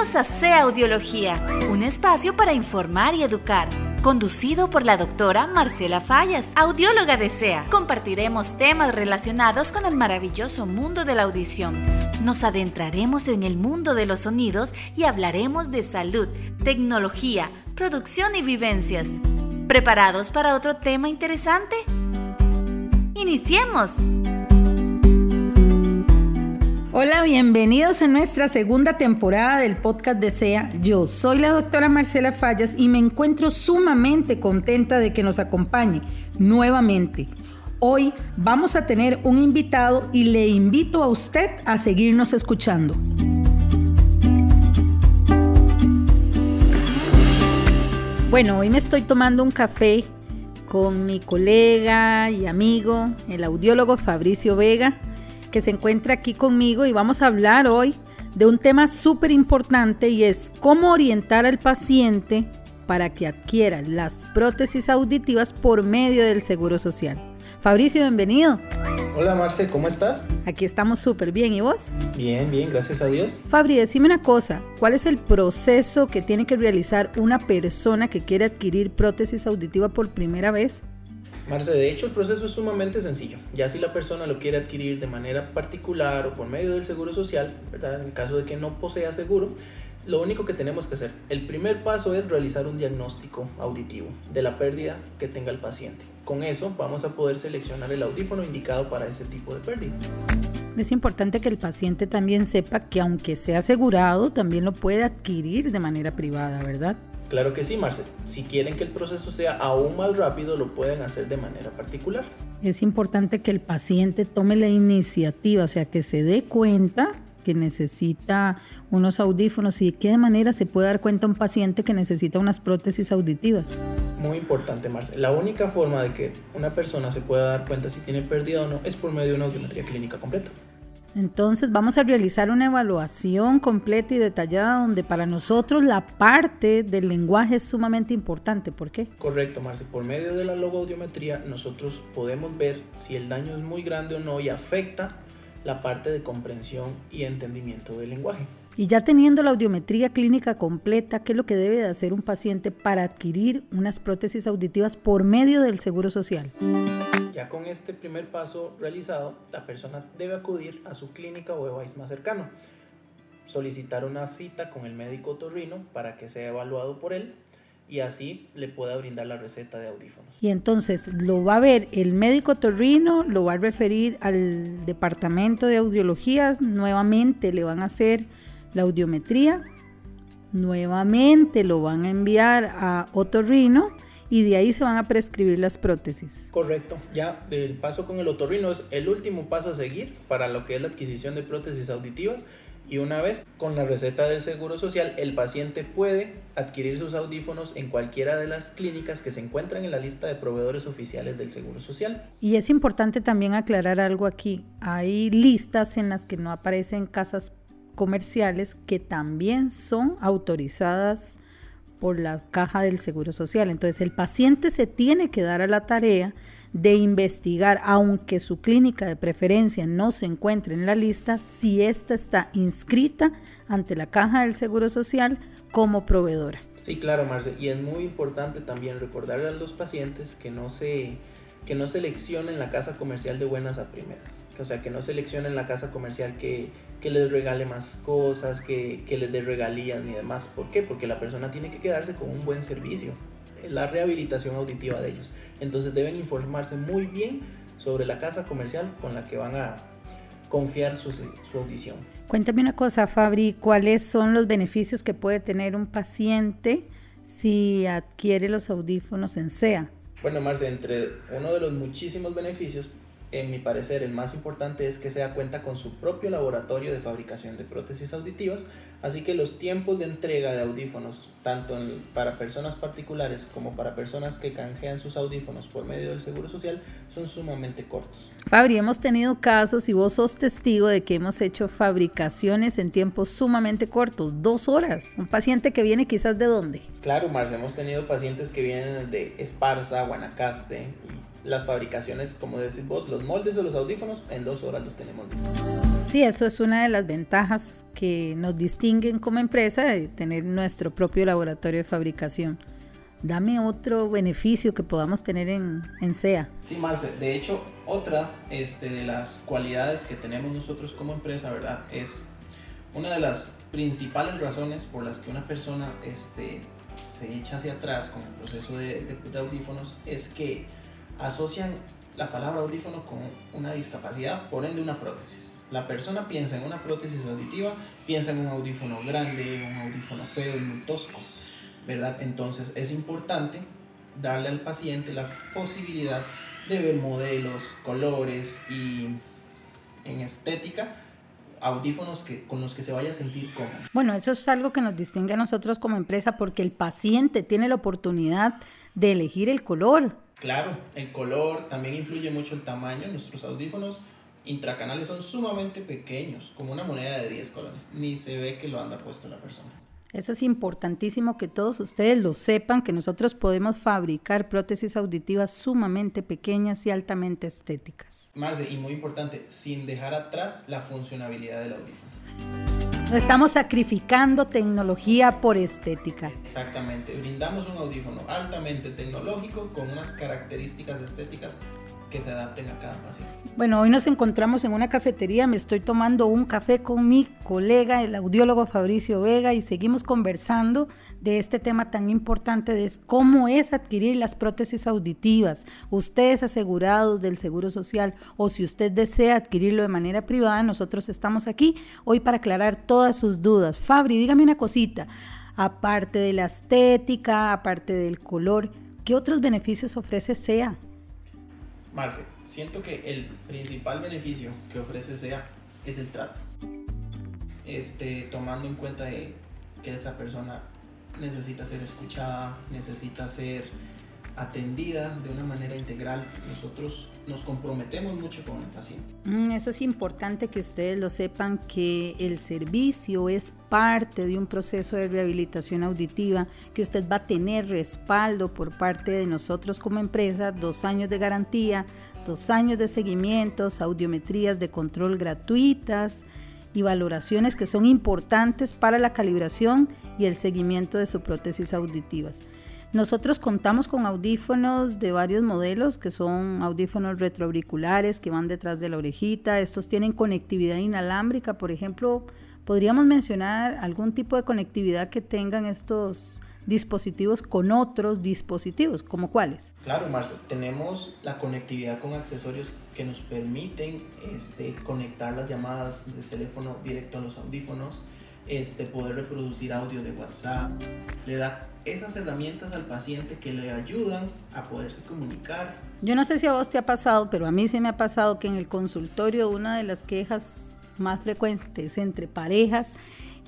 Bienvenidos a Audiología, un espacio para informar y educar. Conducido por la doctora Marcela Fallas, audióloga de SEA. Compartiremos temas relacionados con el maravilloso mundo de la audición. Nos adentraremos en el mundo de los sonidos y hablaremos de salud, tecnología, producción y vivencias. ¿Preparados para otro tema interesante? ¡Iniciemos! Hola, bienvenidos a nuestra segunda temporada del podcast de SEA. Yo soy la doctora Marcela Fallas y me encuentro sumamente contenta de que nos acompañe nuevamente. Hoy vamos a tener un invitado y le invito a usted a seguirnos escuchando. Bueno, hoy me estoy tomando un café con mi colega y amigo, el audiólogo Fabricio Vega que se encuentra aquí conmigo y vamos a hablar hoy de un tema súper importante y es cómo orientar al paciente para que adquiera las prótesis auditivas por medio del Seguro Social. Fabricio, bienvenido. Hola Marce, ¿cómo estás? Aquí estamos súper bien, ¿y vos? Bien, bien, gracias a Dios. Fabri, decime una cosa, ¿cuál es el proceso que tiene que realizar una persona que quiere adquirir prótesis auditiva por primera vez? Marce, de hecho el proceso es sumamente sencillo. Ya si la persona lo quiere adquirir de manera particular o por medio del seguro social, en el caso de que no posea seguro, lo único que tenemos que hacer, el primer paso es realizar un diagnóstico auditivo de la pérdida que tenga el paciente. Con eso vamos a poder seleccionar el audífono indicado para ese tipo de pérdida. Es importante que el paciente también sepa que aunque sea asegurado, también lo puede adquirir de manera privada, ¿verdad? Claro que sí, Marce. Si quieren que el proceso sea aún más rápido, lo pueden hacer de manera particular. Es importante que el paciente tome la iniciativa, o sea, que se dé cuenta que necesita unos audífonos y de qué manera se puede dar cuenta un paciente que necesita unas prótesis auditivas. Muy importante, Marce. La única forma de que una persona se pueda dar cuenta si tiene pérdida o no es por medio de una audiometría clínica completa. Entonces vamos a realizar una evaluación completa y detallada donde para nosotros la parte del lenguaje es sumamente importante. ¿Por qué? Correcto, Marce. Por medio de la logoaudiometría nosotros podemos ver si el daño es muy grande o no y afecta la parte de comprensión y entendimiento del lenguaje. Y ya teniendo la audiometría clínica completa, ¿qué es lo que debe de hacer un paciente para adquirir unas prótesis auditivas por medio del Seguro Social? Ya con este primer paso realizado, la persona debe acudir a su clínica o device más cercano, solicitar una cita con el médico otorrino para que sea evaluado por él y así le pueda brindar la receta de audífonos. Y entonces lo va a ver el médico otorrino, lo va a referir al departamento de audiologías, nuevamente le van a hacer la audiometría, nuevamente lo van a enviar a otorrino y de ahí se van a prescribir las prótesis. Correcto, ya el paso con el otorrino es el último paso a seguir para lo que es la adquisición de prótesis auditivas y una vez con la receta del Seguro Social el paciente puede adquirir sus audífonos en cualquiera de las clínicas que se encuentran en la lista de proveedores oficiales del Seguro Social. Y es importante también aclarar algo aquí, hay listas en las que no aparecen casas comerciales que también son autorizadas por la caja del Seguro Social. Entonces el paciente se tiene que dar a la tarea de investigar, aunque su clínica de preferencia no se encuentre en la lista, si ésta está inscrita ante la caja del Seguro Social como proveedora. Sí, claro, Marce. Y es muy importante también recordarle a los pacientes que no se que no seleccionen la casa comercial de buenas a primeras. O sea, que no seleccionen la casa comercial que, que les regale más cosas, que, que les dé regalías ni demás. ¿Por qué? Porque la persona tiene que quedarse con un buen servicio, la rehabilitación auditiva de ellos. Entonces deben informarse muy bien sobre la casa comercial con la que van a confiar su, su audición. Cuéntame una cosa, Fabri, ¿cuáles son los beneficios que puede tener un paciente si adquiere los audífonos en SEA? Bueno, Marce, entre uno de los muchísimos beneficios en mi parecer, el más importante es que sea cuenta con su propio laboratorio de fabricación de prótesis auditivas, así que los tiempos de entrega de audífonos, tanto para personas particulares como para personas que canjean sus audífonos por medio del Seguro Social, son sumamente cortos. Fabri, hemos tenido casos y vos sos testigo de que hemos hecho fabricaciones en tiempos sumamente cortos, dos horas. Un paciente que viene quizás de dónde? Claro, Marce, hemos tenido pacientes que vienen de Esparza, Guanacaste y las fabricaciones, como decís vos, los moldes de los audífonos, en dos horas los tenemos listos. Sí, eso es una de las ventajas que nos distinguen como empresa de tener nuestro propio laboratorio de fabricación. Dame otro beneficio que podamos tener en, en SEA. Sí, Marce, de hecho, otra este, de las cualidades que tenemos nosotros como empresa, ¿verdad? Es una de las principales razones por las que una persona este, se echa hacia atrás con el proceso de, de audífonos es que asocian la palabra audífono con una discapacidad, por ende una prótesis. La persona piensa en una prótesis auditiva, piensa en un audífono grande, un audífono feo y muy tosco, ¿verdad? Entonces es importante darle al paciente la posibilidad de ver modelos, colores y en estética audífonos que, con los que se vaya a sentir cómodo. Bueno, eso es algo que nos distingue a nosotros como empresa porque el paciente tiene la oportunidad de elegir el color. Claro, el color también influye mucho el tamaño. Nuestros audífonos intracanales son sumamente pequeños, como una moneda de 10 colones. Ni se ve que lo anda puesto la persona. Eso es importantísimo que todos ustedes lo sepan, que nosotros podemos fabricar prótesis auditivas sumamente pequeñas y altamente estéticas. Marce, y muy importante, sin dejar atrás la funcionalidad del audífono. No estamos sacrificando tecnología por estética. Exactamente, brindamos un audífono altamente tecnológico con unas características estéticas que se adapten a cada paciente. Bueno, hoy nos encontramos en una cafetería, me estoy tomando un café con mi colega, el audiólogo Fabricio Vega, y seguimos conversando de este tema tan importante de cómo es adquirir las prótesis auditivas. Ustedes asegurados del Seguro Social o si usted desea adquirirlo de manera privada, nosotros estamos aquí hoy para aclarar todas sus dudas. Fabri, dígame una cosita, aparte de la estética, aparte del color, ¿qué otros beneficios ofrece SEA? Marce, siento que el principal beneficio que ofrece SEA es el trato. Este, tomando en cuenta que esa persona necesita ser escuchada, necesita ser atendida de una manera integral. Nosotros nos comprometemos mucho con el paciente. Mm, eso es importante que ustedes lo sepan, que el servicio es parte de un proceso de rehabilitación auditiva, que usted va a tener respaldo por parte de nosotros como empresa, dos años de garantía, dos años de seguimientos, audiometrías de control gratuitas y valoraciones que son importantes para la calibración y el seguimiento de su prótesis auditivas. Nosotros contamos con audífonos de varios modelos, que son audífonos retroauriculares que van detrás de la orejita. Estos tienen conectividad inalámbrica, por ejemplo, podríamos mencionar algún tipo de conectividad que tengan estos dispositivos con otros dispositivos, ¿como cuáles? Claro, Marce, tenemos la conectividad con accesorios que nos permiten este, conectar las llamadas de teléfono directo a los audífonos, este, poder reproducir audio de WhatsApp, le da esas herramientas al paciente que le ayudan a poderse comunicar. Yo no sé si a vos te ha pasado, pero a mí se me ha pasado que en el consultorio una de las quejas más frecuentes entre parejas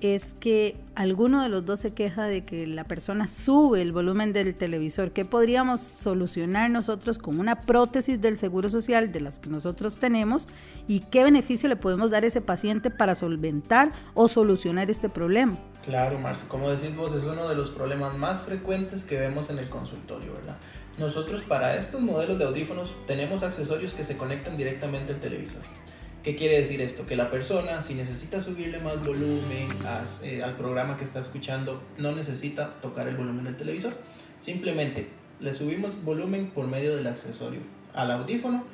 es que alguno de los dos se queja de que la persona sube el volumen del televisor. ¿Qué podríamos solucionar nosotros con una prótesis del Seguro Social de las que nosotros tenemos? ¿Y qué beneficio le podemos dar a ese paciente para solventar o solucionar este problema? Claro, Marcio, como decís vos, es uno de los problemas más frecuentes que vemos en el consultorio, ¿verdad? Nosotros para estos modelos de audífonos tenemos accesorios que se conectan directamente al televisor. ¿Qué quiere decir esto? Que la persona, si necesita subirle más volumen eh, al programa que está escuchando, no necesita tocar el volumen del televisor. Simplemente le subimos volumen por medio del accesorio al audífono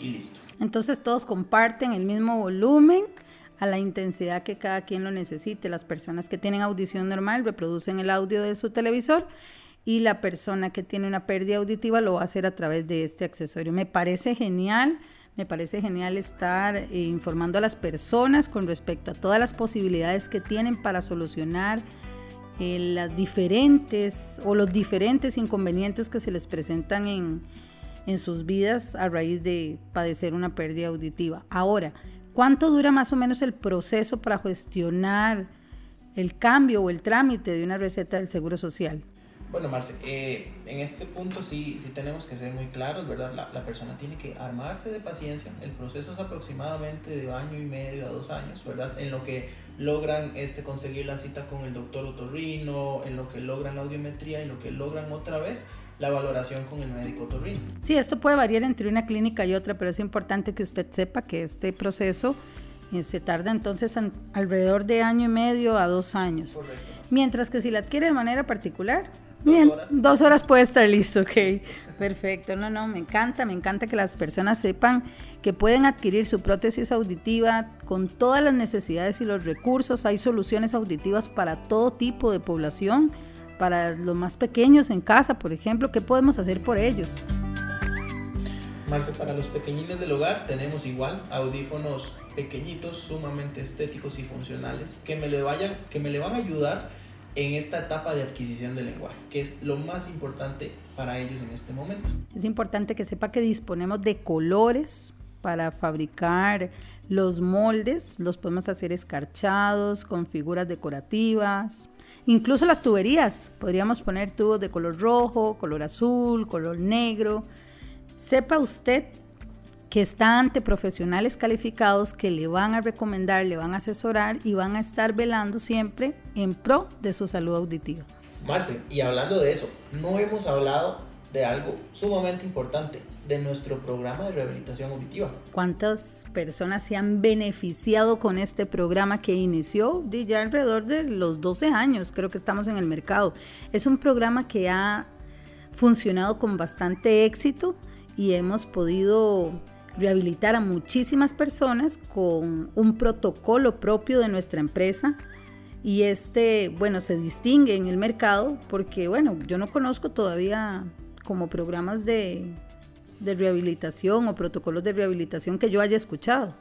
y listo. Entonces todos comparten el mismo volumen a la intensidad que cada quien lo necesite. Las personas que tienen audición normal reproducen el audio de su televisor y la persona que tiene una pérdida auditiva lo va a hacer a través de este accesorio. Me parece genial me parece genial estar eh, informando a las personas con respecto a todas las posibilidades que tienen para solucionar eh, las diferentes o los diferentes inconvenientes que se les presentan en, en sus vidas a raíz de padecer una pérdida auditiva. Ahora, ¿cuánto dura más o menos el proceso para gestionar el cambio o el trámite de una receta del Seguro Social? Bueno, Marce, eh, en este punto sí, sí tenemos que ser muy claros, ¿verdad? La, la, persona tiene que armarse de paciencia. El proceso es aproximadamente de año y medio a dos años, ¿verdad? En lo que logran este, conseguir la cita con el doctor otorrino, en lo que logran la audiometría, en lo que logran otra vez la valoración con el médico otorrino. Sí, esto puede variar entre una clínica y otra, pero es importante que usted sepa que este proceso Y se tarda entonces alrededor de año y medio a dos años. Mientras que si la adquiere de manera particular, Bien, horas. dos horas puede estar listo, ok. Perfecto, no, no, me encanta, me encanta que las personas sepan que pueden adquirir su prótesis auditiva con todas las necesidades y los recursos. Hay soluciones auditivas para todo tipo de población, para los más pequeños en casa, por ejemplo. ¿Qué podemos hacer por ellos? Marce, para los pequeñines del hogar tenemos igual audífonos pequeñitos, sumamente estéticos y funcionales, que me le, vayan, que me le van a ayudar en esta etapa de adquisición del lenguaje, que es lo más importante para ellos en este momento. Es importante que sepa que disponemos de colores para fabricar los moldes, los podemos hacer escarchados, con figuras decorativas, incluso las tuberías, podríamos poner tubos de color rojo, color azul, color negro. Sepa usted que está ante profesionales calificados que le van a recomendar, le van a asesorar y van a estar velando siempre en pro de su salud auditiva. Marce, y hablando de eso, no hemos hablado de algo sumamente importante, de nuestro programa de rehabilitación auditiva. ¿Cuántas personas se han beneficiado con este programa que inició ya alrededor de los 12 años? Creo que estamos en el mercado. Es un programa que ha funcionado con bastante éxito y hemos podido rehabilitar a muchísimas personas con un protocolo propio de nuestra empresa y este, bueno, se distingue en el mercado porque, bueno, yo no conozco todavía como programas de, de rehabilitación o protocolos de rehabilitación que yo haya escuchado.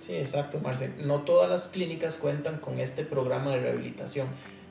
Sí, exacto, Marce. No todas las clínicas cuentan con este programa de rehabilitación.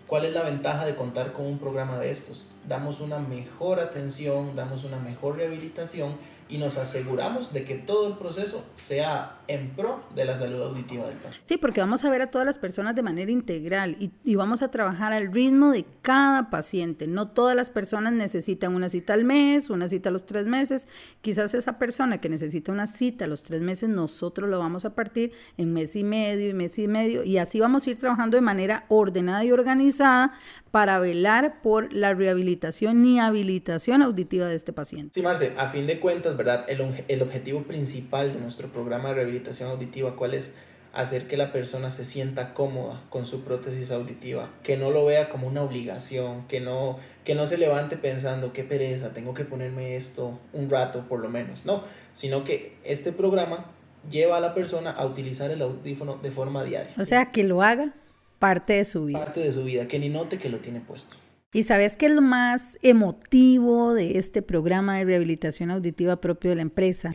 ¿Cuál es la ventaja de contar con un programa de estos? Damos una mejor atención, damos una mejor rehabilitación y nos aseguramos de que todo el proceso sea en pro de la salud auditiva del paciente. Sí, porque vamos a ver a todas las personas de manera integral y, y, vamos a trabajar al ritmo de cada paciente. No todas las personas necesitan una cita al mes, una cita a los tres meses. Quizás esa persona que necesita una cita a los tres meses, nosotros lo vamos a partir en mes y medio y mes y medio y así vamos a ir trabajando de manera ordenada y organizada para velar por la rehabilitación y habilitación auditiva de este paciente. Sí, Marce, a fin de cuentas, ¿verdad? El, el objetivo principal de nuestro programa de rehabilitación auditiva, ¿cuál es? Hacer que la persona se sienta cómoda con su prótesis auditiva, que no lo vea como una obligación, que no, que no se levante pensando, qué pereza, tengo que ponerme esto un rato por lo menos, no, sino que este programa lleva a la persona a utilizar el audífono de forma diaria. O sea, que lo haga parte de su vida. Parte de su vida, que ni note que lo tiene puesto. ¿Y sabes qué es lo más emotivo de este programa de rehabilitación auditiva propio de la empresa?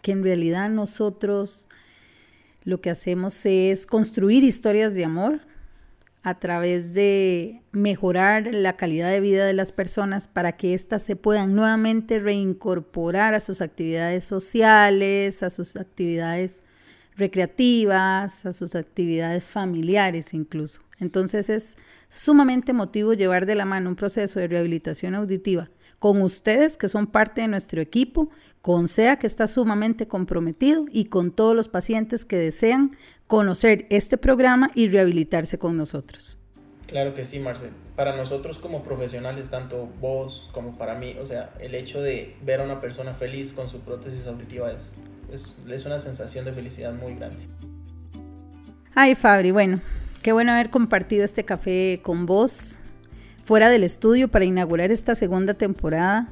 Que en realidad nosotros lo que hacemos es construir historias de amor a través de mejorar la calidad de vida de las personas para que éstas se puedan nuevamente reincorporar a sus actividades sociales, a sus actividades recreativas, a sus actividades familiares incluso. Entonces es sumamente emotivo llevar de la mano un proceso de rehabilitación auditiva con ustedes que son parte de nuestro equipo, con SEA que está sumamente comprometido y con todos los pacientes que desean conocer este programa y rehabilitarse con nosotros. Claro que sí, Marcel. Para nosotros como profesionales, tanto vos como para mí, o sea, el hecho de ver a una persona feliz con su prótesis auditiva es es, una sensación de felicidad muy grande. Ay, Fabri, bueno, qué bueno haber compartido este café con vos fuera del estudio para inaugurar esta segunda temporada.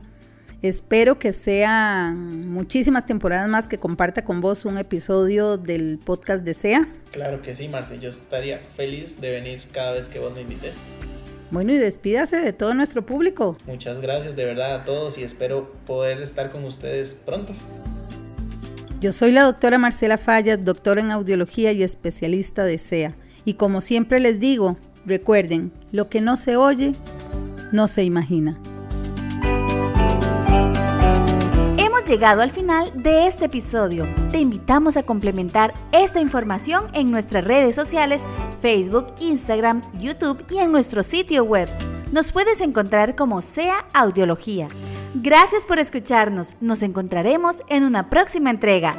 Espero que sean muchísimas temporadas más que comparta con vos un episodio del podcast de SEA. Claro que sí, Marce. Yo estaría feliz de venir cada vez que vos me invites. Bueno, y despídase de todo nuestro público. Muchas gracias de verdad a todos y espero poder estar con ustedes pronto. Yo soy la doctora Marcela Fallas, doctora en audiología y especialista de SEA. Y como siempre les digo, recuerden, lo que no se oye, no se imagina. Hemos llegado al final de este episodio. Te invitamos a complementar esta información en nuestras redes sociales, Facebook, Instagram, YouTube y en nuestro sitio web. Nos puedes encontrar como SEA Audiología. Gracias por escucharnos. Nos encontraremos en una próxima entrega.